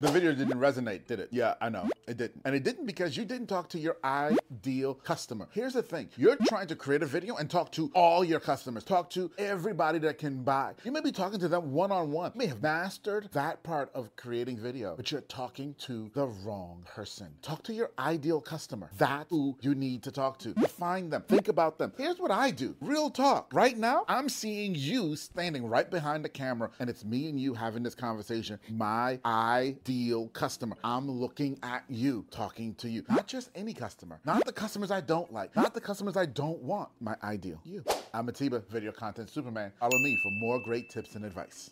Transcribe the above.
The video didn't resonate, did it? Yeah, I know. It didn't. And it didn't because you didn't talk to your ideal customer. Here's the thing you're trying to create a video and talk to all your customers, talk to everybody that can buy. You may be talking to them one on one. You may have mastered that part of creating video, but you're talking to the wrong person. Talk to your ideal customer. That's who you need to talk to. Find them. Think about them. Here's what I do real talk. Right now, I'm seeing you standing right behind the camera, and it's me and you having this conversation. My ideal ideal customer. I'm looking at you, talking to you. Not just any customer, not the customers I don't like, not the customers I don't want. My ideal, you. I'm Atiba, video content Superman. Follow me for more great tips and advice.